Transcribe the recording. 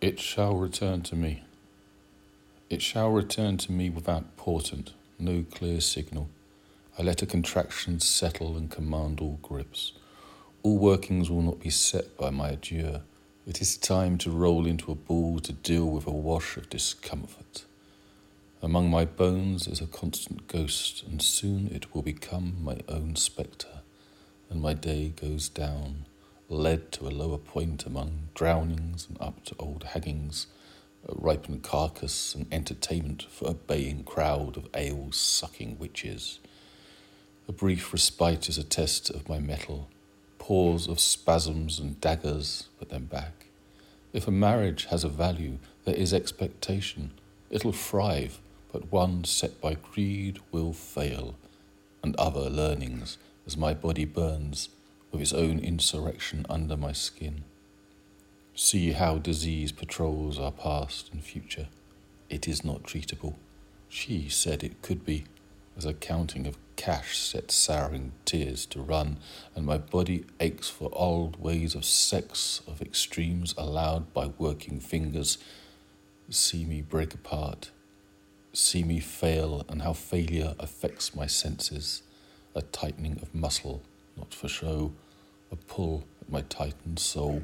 It shall return to me. It shall return to me without portent, no clear signal. I let a contraction settle and command all grips. All workings will not be set by my adieu. It is time to roll into a ball to deal with a wash of discomfort. Among my bones is a constant ghost, and soon it will become my own spectre, and my day goes down, led to a lower point among drownings and up to old haggings, a ripened carcass, and entertainment for a baying crowd of ale sucking witches. A brief respite is a test of my mettle, pause of spasms and daggers, but then back. If a marriage has a value, there is expectation. It'll thrive but one set by greed will fail, and other learnings, as my body burns with its own insurrection under my skin. See how disease patrols our past and future. It is not treatable. She said it could be, as a counting of cash set souring tears to run, and my body aches for old ways of sex, of extremes allowed by working fingers. See me break apart see me fail and how failure affects my senses, a tightening of muscle, for show, a pull at my tightened soul.